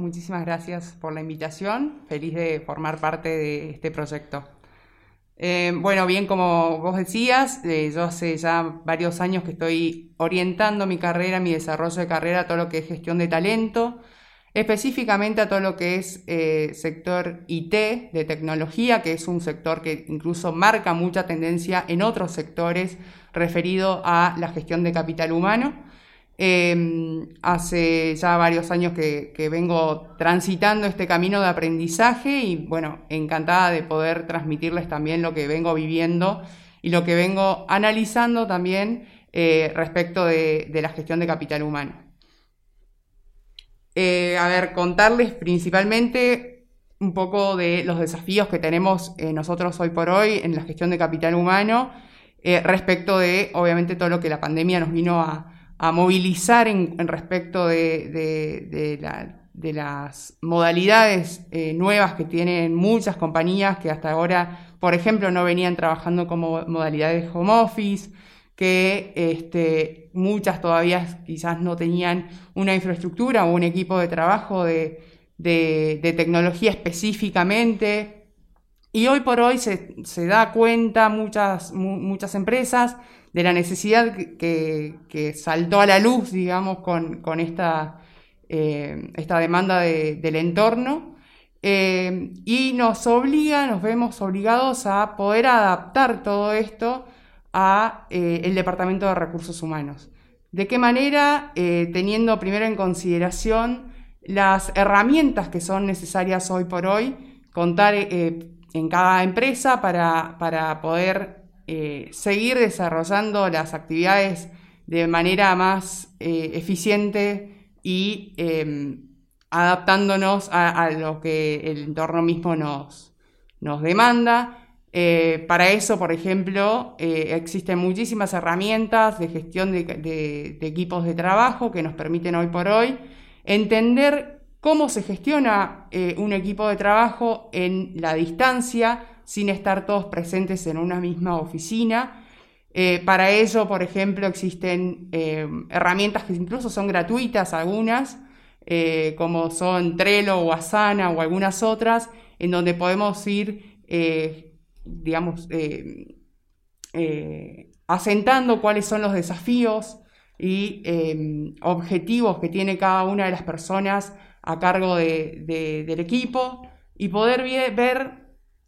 muchísimas gracias por la invitación. Feliz de formar parte de este proyecto. Eh, bueno, bien, como vos decías, eh, yo hace ya varios años que estoy orientando mi carrera, mi desarrollo de carrera a todo lo que es gestión de talento, específicamente a todo lo que es eh, sector IT de tecnología, que es un sector que incluso marca mucha tendencia en otros sectores referido a la gestión de capital humano. Em, hace ya varios años que, vengo transitando este camino de aprendizaje y bueno, encantada de poder transmitirles también lo que vengo viviendo y lo que vengo analizando también eh, respecto de, la gestión de capital humano. Eh, a ver, contarles principalmente un poco de los desafíos que tenemos eh, nosotros hoy por hoy en la gestión de capital humano respecto de, obviamente, todo lo que la pandemia nos vino a, a movilizar en, respecto de, las modalidades eh, nuevas que tienen muchas compañías que hasta ahora, por ejemplo, no venían trabajando como modalidades home office, que este, muchas todavía quizás no tenían una infraestructura o un equipo de trabajo de, tecnología específicamente. Y hoy por hoy se, da cuenta muchas, muchas empresas de la necesidad que, saltó a la luz, digamos, con, esta, eh, esta, demanda del entorno. Eh, y nos obliga, nos vemos obligados a poder adaptar todo esto a eh, el Departamento de Recursos Humanos. ¿De qué manera? teniendo primero en consideración las herramientas que son necesarias hoy por hoy, contar en cada empresa para, para poder eh, seguir desarrollando las actividades de manera más eh, eficiente y em, adaptándonos a, lo que el entorno mismo nos, nos demanda. Eh, para eso, por ejemplo, existen muchísimas herramientas de gestión de, equipos de trabajo que nos permiten hoy por hoy entender cómo se gestiona un equipo de trabajo en la distancia, sin estar todos presentes en una misma oficina. Eh, para ello, por ejemplo, existen eh, herramientas que incluso son gratuitas, algunas, eh, como son Trello o Asana o algunas otras, en donde podemos ir, digamos, asentando cuáles son los desafíos y objetivos que tiene cada una de las personas a cargo del equipo y poder ver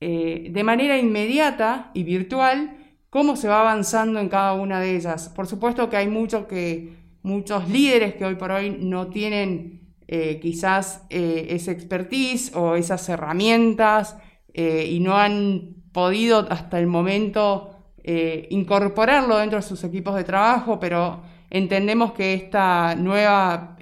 eh, de manera inmediata y virtual cómo se va avanzando en cada una de ellas. Por supuesto que hay que, muchos líderes que hoy por hoy no tienen eh, quizás eh, esa expertise o esas herramientas y no han podido hasta el momento incorporarlo dentro de sus equipos de trabajo, pero entendemos que esta nueva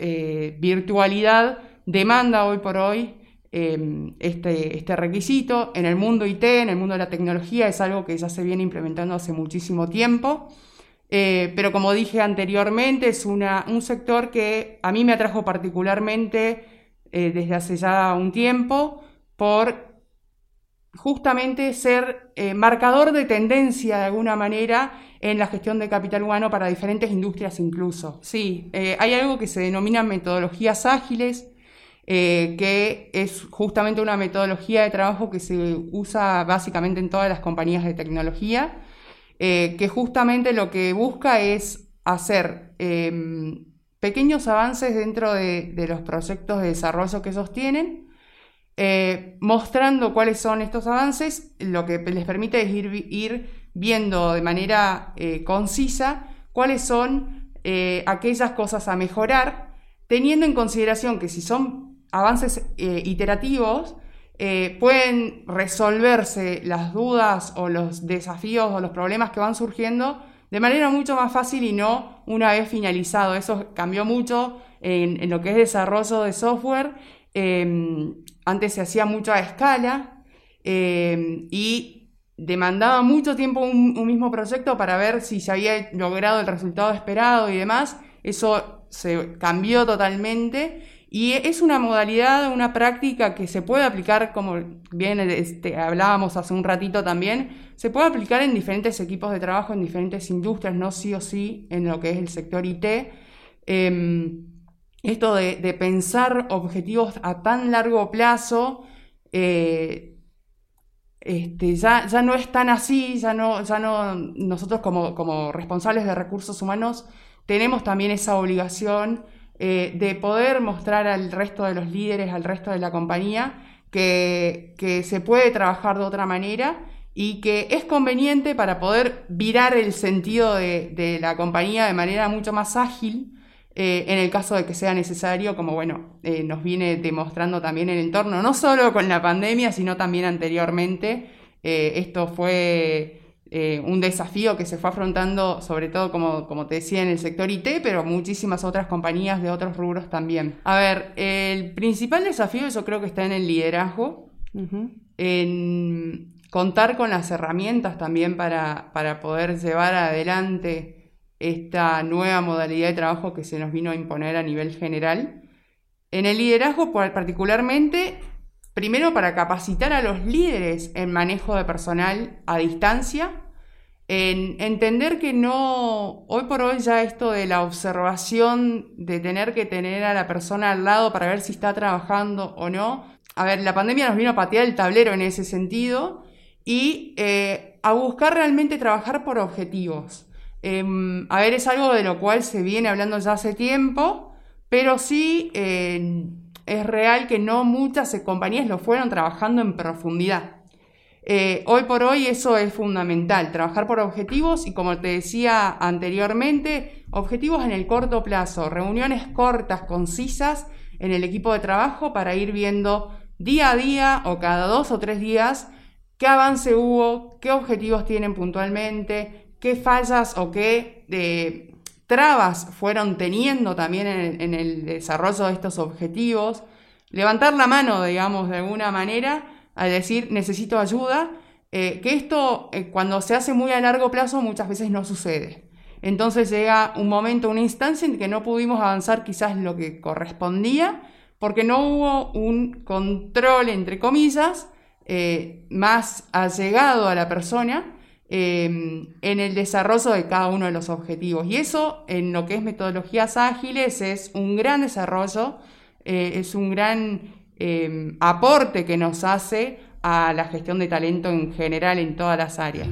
virtualidad demanda hoy por hoy Em, este, este, requisito. En el mundo IT, en el mundo de la tecnología, es algo que ya se viene implementando hace muchísimo tiempo. Eh, pero como dije anteriormente, es una, un sector que a mí me atrajo particularmente eh, desde hace ya un tiempo por justamente ser eh, marcador de tendencia de alguna manera en la gestión de capital humano para diferentes industrias incluso. Sí, hay algo que se denomina metodologías ágiles, eh, que es justamente una metodología de trabajo que se usa básicamente en todas las compañías de tecnología, eh, que justamente lo que busca es hacer em, pequeños avances dentro de, los proyectos de desarrollo que sostienen, eh, mostrando cuáles son estos avances, lo que les permite es ir, ir viendo de manera concisa cuáles son aquellas cosas a mejorar, teniendo en consideración que si son avances eh, iterativos eh, pueden resolverse las dudas o los desafíos o los problemas que van surgiendo de manera mucho más fácil y no una vez finalizado. Eso cambió mucho en, lo que es desarrollo de software. Em, antes se hacía mucho a escala em, y demandaba mucho tiempo un, un, mismo proyecto para ver si se había logrado el resultado esperado y demás. Eso se cambió totalmente y es una modalidad, una práctica que se puede aplicar, como bien este, hablábamos hace un ratito también, se puede aplicar en diferentes equipos de trabajo, en diferentes industrias, no sí o sí en lo que es el sector IT. Em, esto de, pensar objetivos a tan largo plazo, eh, este, ya, ya, no es tan así, ya no, ya no, nosotros como, como responsables de recursos humanos tenemos también esa obligación eh, de poder mostrar al resto de los líderes, al resto de la compañía, que, se puede trabajar de otra manera y que es conveniente para poder virar el sentido de, la compañía de manera mucho más ágil. Eh, en el caso de que sea necesario, como bueno, eh, nos viene demostrando también el entorno, no solo con la pandemia, sino también anteriormente. esto fue eh, un desafío que se fue afrontando, sobre todo, como, como te decía, en el sector IT, pero muchísimas otras compañías de otros rubros también. A ver, el principal desafío yo creo que está en el liderazgo, en contar con las herramientas también para, para poder llevar adelante esta nueva modalidad de trabajo que se nos vino a imponer a nivel general. En el liderazgo particularmente, primero para capacitar a los líderes en manejo de personal a distancia, en entender que no, hoy por hoy ya esto de la observación, de tener que tener a la persona al lado para ver si está trabajando o no, a ver, la pandemia nos vino a patear el tablero en ese sentido y eh, a buscar realmente trabajar por objetivos. Em, a ver, es algo de lo cual se viene hablando ya hace tiempo, pero sí eh, es real que no muchas compañías lo fueron trabajando en profundidad. Eh, hoy por hoy eso es fundamental, trabajar por objetivos y como te decía anteriormente, objetivos en el corto plazo, reuniones cortas, concisas en el equipo de trabajo para ir viendo día a día o cada dos o tres días qué avance hubo, qué objetivos tienen puntualmente, qué fallas o qué eh, trabas fueron teniendo también en el desarrollo de estos objetivos, levantar la mano, digamos, de alguna manera a decir necesito ayuda, eh, que esto eh, cuando se hace muy a largo plazo muchas veces no sucede. Entonces llega un momento, una instancia en que no pudimos avanzar quizás lo que correspondía, porque no hubo un control, entre comillas, eh, más allegado a la persona en el desarrollo de cada uno de los objetivos. Y eso, en lo que es metodologías ágiles, es un gran desarrollo, es un gran Em, aporte que nos hace a la gestión de talento en general en todas las áreas.